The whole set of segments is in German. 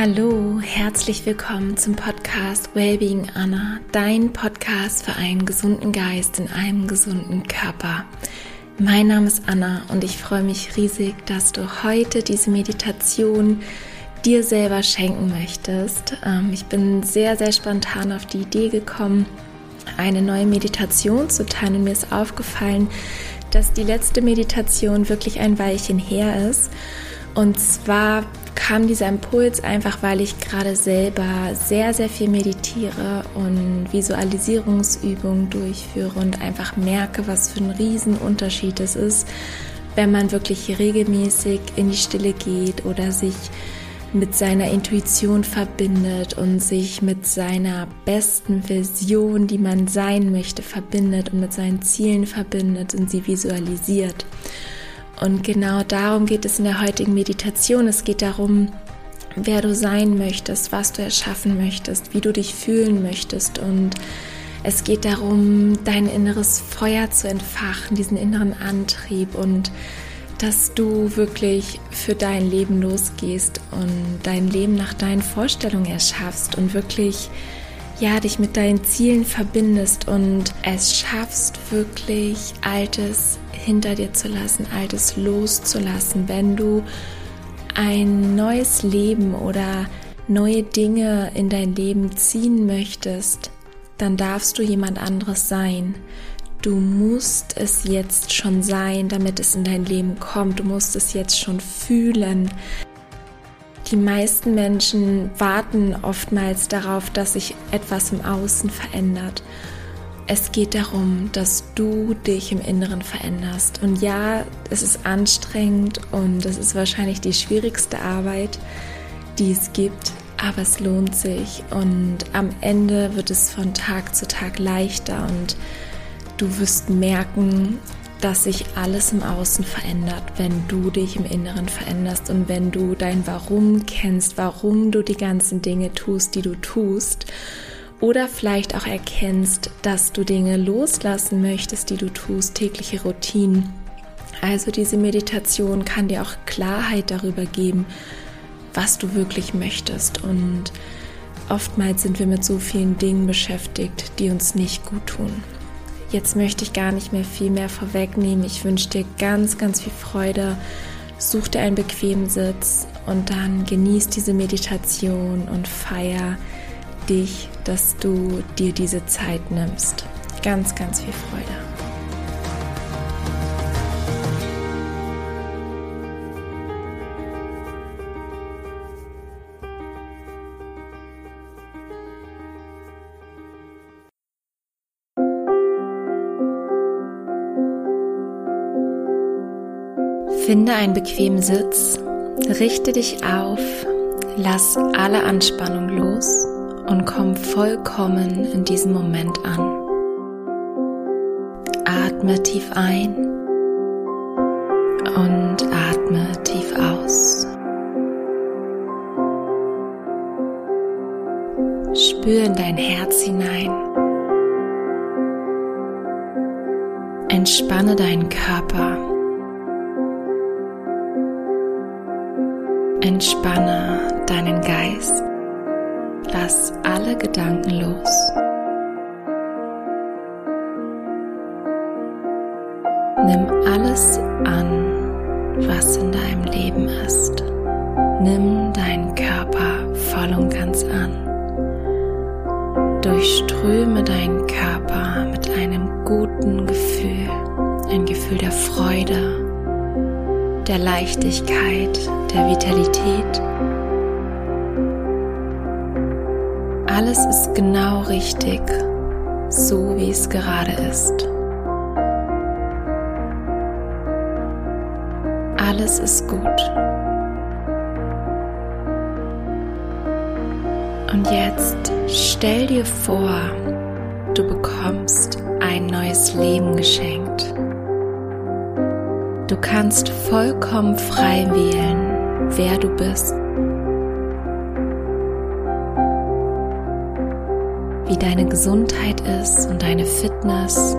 Hallo, herzlich willkommen zum Podcast Wellbeing Anna, dein Podcast für einen gesunden Geist in einem gesunden Körper. Mein Name ist Anna und ich freue mich riesig, dass du heute diese Meditation dir selber schenken möchtest. Ähm, ich bin sehr, sehr spontan auf die Idee gekommen, eine neue Meditation zu teilen und mir ist aufgefallen, dass die letzte Meditation wirklich ein Weilchen her ist. Und zwar kam dieser Impuls einfach, weil ich gerade selber sehr, sehr viel meditiere und Visualisierungsübungen durchführe und einfach merke, was für ein Riesenunterschied es ist, wenn man wirklich regelmäßig in die Stille geht oder sich mit seiner Intuition verbindet und sich mit seiner besten Version, die man sein möchte, verbindet und mit seinen Zielen verbindet und sie visualisiert. Und genau darum geht es in der heutigen Meditation. Es geht darum, wer du sein möchtest, was du erschaffen möchtest, wie du dich fühlen möchtest. Und es geht darum, dein inneres Feuer zu entfachen, diesen inneren Antrieb und dass du wirklich für dein Leben losgehst und dein Leben nach deinen Vorstellungen erschaffst und wirklich ja, dich mit deinen Zielen verbindest und es schaffst, wirklich Altes hinter dir zu lassen, Altes loszulassen, wenn du ein neues Leben oder neue Dinge in dein Leben ziehen möchtest, dann darfst du jemand anderes sein. Du musst es jetzt schon sein, damit es in dein Leben kommt. Du musst es jetzt schon fühlen. Die meisten Menschen warten oftmals darauf, dass sich etwas im Außen verändert. Es geht darum, dass du dich im Inneren veränderst. Und ja, es ist anstrengend und es ist wahrscheinlich die schwierigste Arbeit, die es gibt, aber es lohnt sich. Und am Ende wird es von Tag zu Tag leichter und du wirst merken, dass sich alles im Außen verändert, wenn du dich im Inneren veränderst und wenn du dein Warum kennst, warum du die ganzen Dinge tust, die du tust. Oder vielleicht auch erkennst, dass du Dinge loslassen möchtest, die du tust, tägliche Routinen. Also diese Meditation kann dir auch Klarheit darüber geben, was du wirklich möchtest. Und oftmals sind wir mit so vielen Dingen beschäftigt, die uns nicht gut tun. Jetzt möchte ich gar nicht mehr viel mehr vorwegnehmen. Ich wünsche dir ganz, ganz viel Freude. Such dir einen bequemen Sitz und dann genieß diese Meditation und feier dich, dass du dir diese Zeit nimmst. Ganz, ganz viel Freude. Finde einen bequemen Sitz, richte dich auf, lass alle Anspannung los und komm vollkommen in diesem Moment an. Atme tief ein und atme tief aus. Spür in dein Herz hinein. Entspanne deinen Körper. Entspanne deinen Geist. Lass alle Gedanken los. Nimm alles an, was in deinem Leben ist. Nimm deinen Körper voll und ganz an. Durchströme deinen Körper mit einem guten Gefühl, ein Gefühl der Freude, der Leichtigkeit, der Vitalität. Alles ist genau richtig, so wie es gerade ist. Alles ist gut. Und jetzt stell dir vor, du bekommst ein neues Leben geschenkt. Du kannst vollkommen frei wählen, wer du bist, wie deine Gesundheit ist und deine Fitness.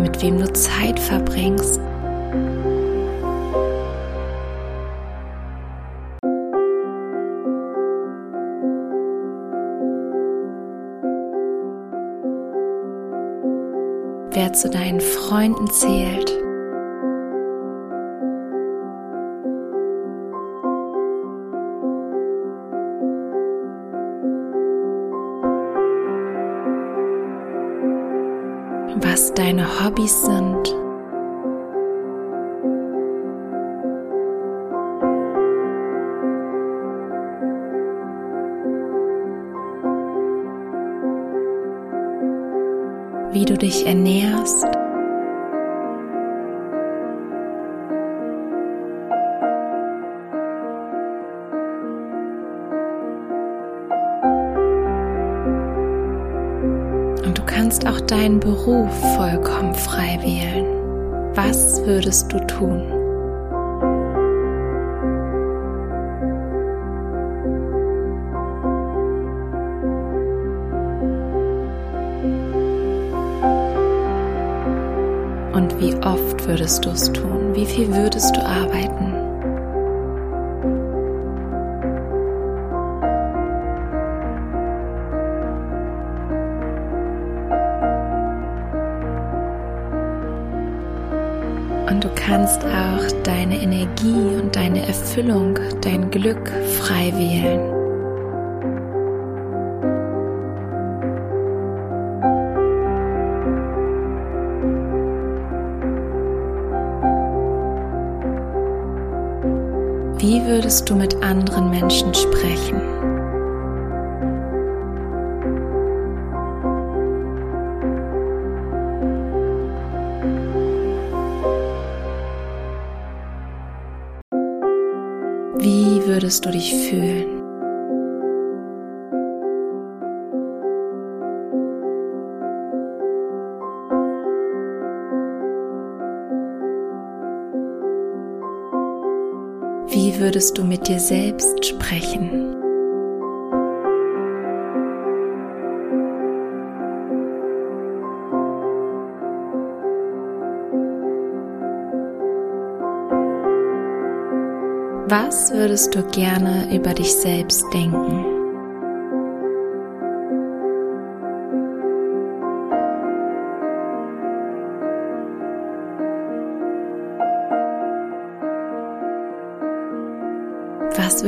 Mit wem du Zeit verbringst, zu deinen Freunden zählt. Was deine Hobbys sind. Dich ernährst. Und du kannst auch deinen Beruf vollkommen frei wählen. Was würdest du tun? Würdest du es tun? Wie viel würdest du arbeiten? Und du kannst auch deine Energie und deine Erfüllung, dein Glück frei wählen. Würdest du mit anderen Menschen sprechen? Wie würdest du dich fühlen? Würdest du mit dir selbst sprechen? Was würdest du gerne über dich selbst denken?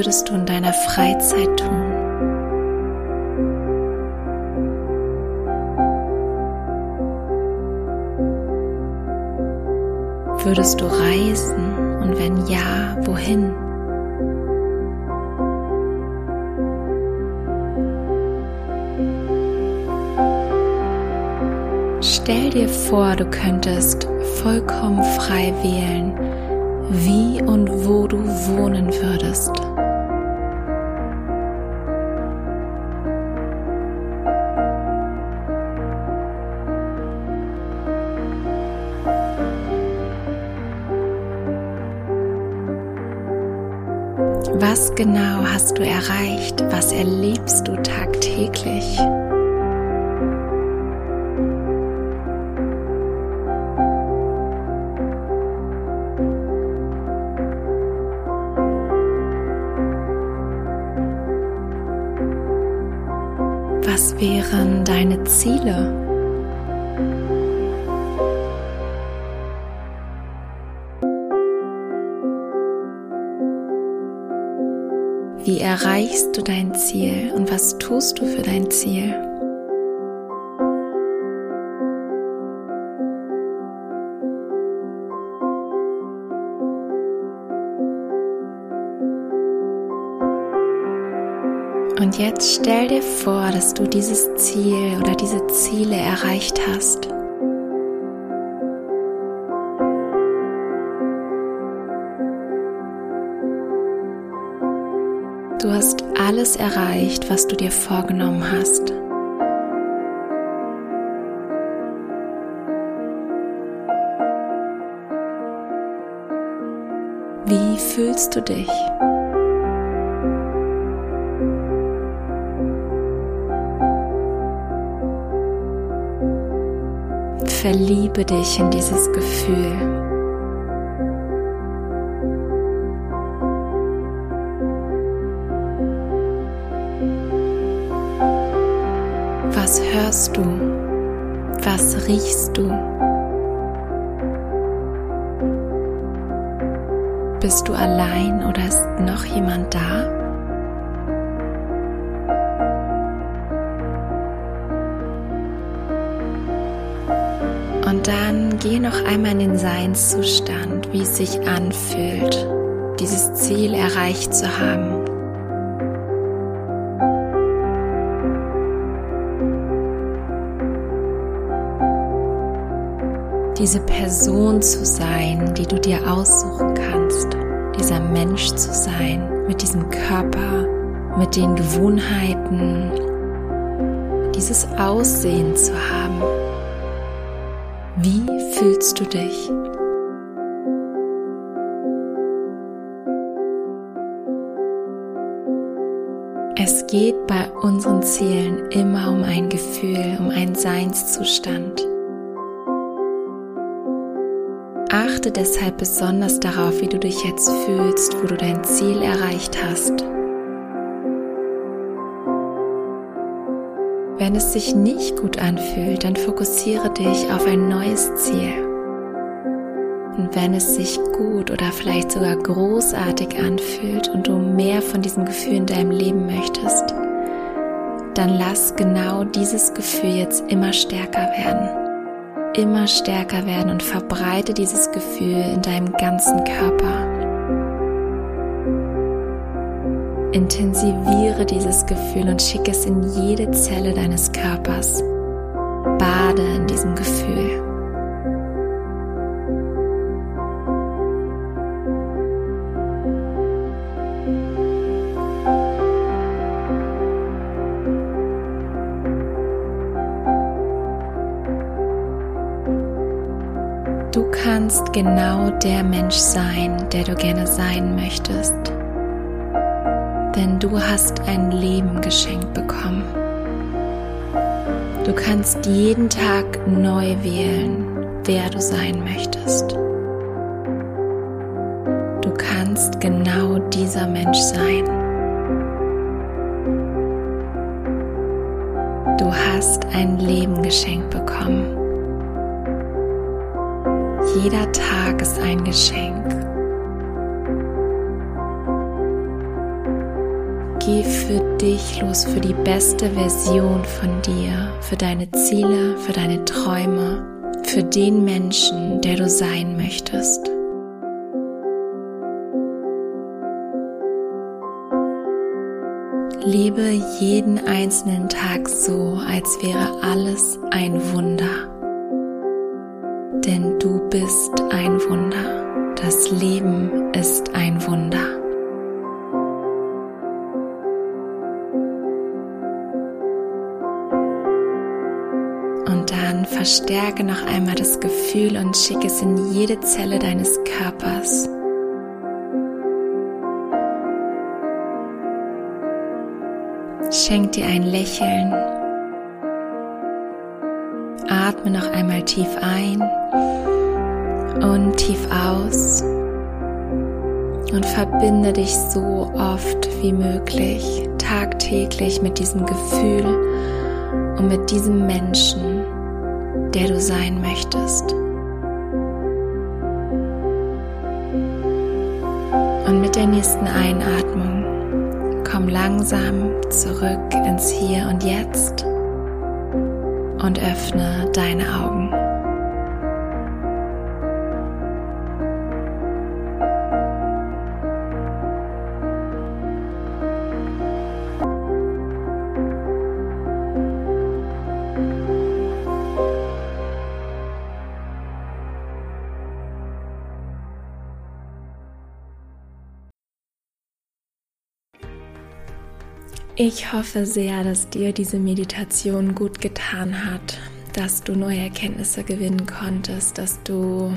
Würdest du in deiner Freizeit tun? Würdest du reisen und wenn ja, wohin? Stell dir vor, du könntest vollkommen frei wählen, wie und wo du wohnen würdest. Was genau hast du erreicht? Was erlebst du tagtäglich? Was wären deine Ziele? Wie erreichst du dein Ziel und was tust du für dein Ziel? Und jetzt stell dir vor, dass du dieses Ziel oder diese Ziele erreicht hast. Du hast alles erreicht, was du dir vorgenommen hast. Wie fühlst du dich? Verliebe dich in dieses Gefühl. Hörst du? Was riechst du? Bist du allein oder ist noch jemand da? Und dann geh noch einmal in den Seinszustand, wie es sich anfühlt, dieses Ziel erreicht zu haben. Diese Person zu sein, die du dir aussuchen kannst, dieser Mensch zu sein, mit diesem Körper, mit den Gewohnheiten, dieses Aussehen zu haben. Wie fühlst du dich? Es geht bei unseren Zielen immer um ein Gefühl, um einen Seinszustand. Achte deshalb besonders darauf, wie du dich jetzt fühlst, wo du dein Ziel erreicht hast. Wenn es sich nicht gut anfühlt, dann fokussiere dich auf ein neues Ziel. Und wenn es sich gut oder vielleicht sogar großartig anfühlt und du mehr von diesem Gefühl in deinem Leben möchtest, dann lass genau dieses Gefühl jetzt immer stärker werden immer stärker werden und verbreite dieses Gefühl in deinem ganzen Körper. Intensiviere dieses Gefühl und schicke es in jede Zelle deines Körpers. Bade in diesem Gefühl. Kannst genau der Mensch sein, der du gerne sein möchtest. Denn du hast ein Leben geschenkt bekommen. Du kannst jeden Tag neu wählen, wer du sein möchtest. Du kannst genau dieser Mensch sein. Du hast ein Leben geschenkt bekommen. Jeder Tag ist ein Geschenk. Geh für dich los, für die beste Version von dir, für deine Ziele, für deine Träume, für den Menschen, der du sein möchtest. Lebe jeden einzelnen Tag so, als wäre alles ein Wunder du bist ein Wunder. Das Leben ist ein Wunder. Und dann verstärke noch einmal das Gefühl und schicke es in jede Zelle deines Körpers. Schenk dir ein Lächeln Atme noch einmal tief ein und tief aus und verbinde dich so oft wie möglich tagtäglich mit diesem Gefühl und mit diesem Menschen, der du sein möchtest. Und mit der nächsten Einatmung komm langsam zurück ins Hier und Jetzt und öffne deine Augen. Ich hoffe sehr, dass dir diese Meditation gut getan hat, dass du neue Erkenntnisse gewinnen konntest, dass du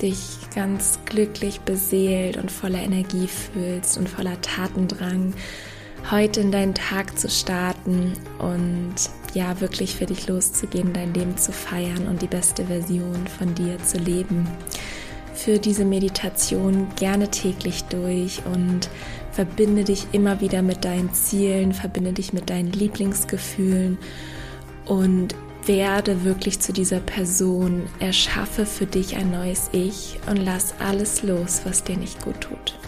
dich ganz glücklich beseelt und voller Energie fühlst und voller Tatendrang, heute in deinen Tag zu starten und ja, wirklich für dich loszugehen, dein Leben zu feiern und die beste Version von dir zu leben. Für diese Meditation gerne täglich durch und Verbinde dich immer wieder mit deinen Zielen, verbinde dich mit deinen Lieblingsgefühlen und werde wirklich zu dieser Person, erschaffe für dich ein neues Ich und lass alles los, was dir nicht gut tut.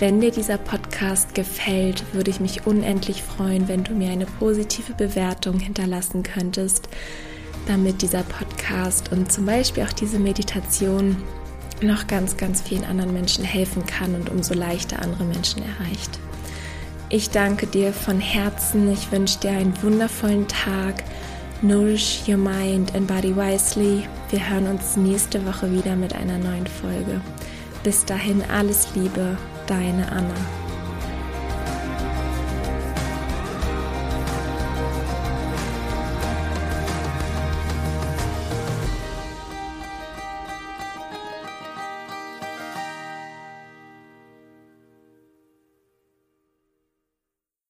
Wenn dir dieser Podcast gefällt, würde ich mich unendlich freuen, wenn du mir eine positive Bewertung hinterlassen könntest, damit dieser Podcast und zum Beispiel auch diese Meditation noch ganz, ganz vielen anderen Menschen helfen kann und umso leichter andere Menschen erreicht. Ich danke dir von Herzen. Ich wünsche dir einen wundervollen Tag. Nourish your mind and body wisely. Wir hören uns nächste Woche wieder mit einer neuen Folge. Bis dahin alles Liebe, deine Anna.